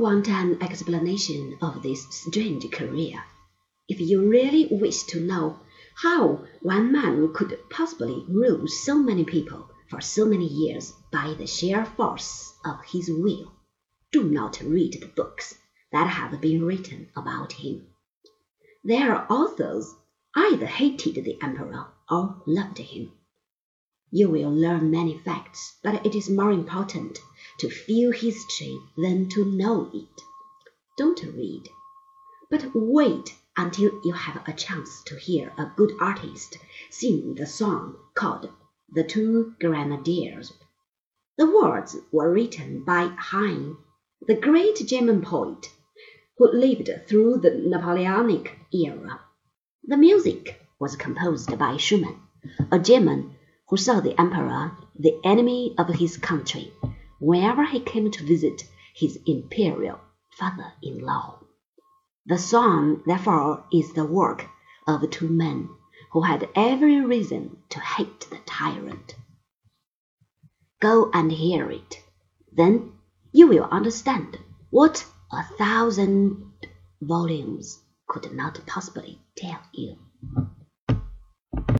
want an explanation of this strange career, if you really wish to know how one man could possibly rule so many people for so many years by the sheer force of his will, do not read the books that have been written about him. Their authors either hated the emperor or loved him. You will learn many facts, but it is more important to feel history than to know it. Don't read, but wait until you have a chance to hear a good artist sing the song called The Two Grenadiers. The words were written by Heine, the great German poet who lived through the Napoleonic era. The music was composed by Schumann, a German who saw the emperor the enemy of his country whenever he came to visit his imperial father-in-law. The song, therefore, is the work of two men who had every reason to hate the tyrant. Go and hear it. Then you will understand what a thousand volumes could not possibly tell you.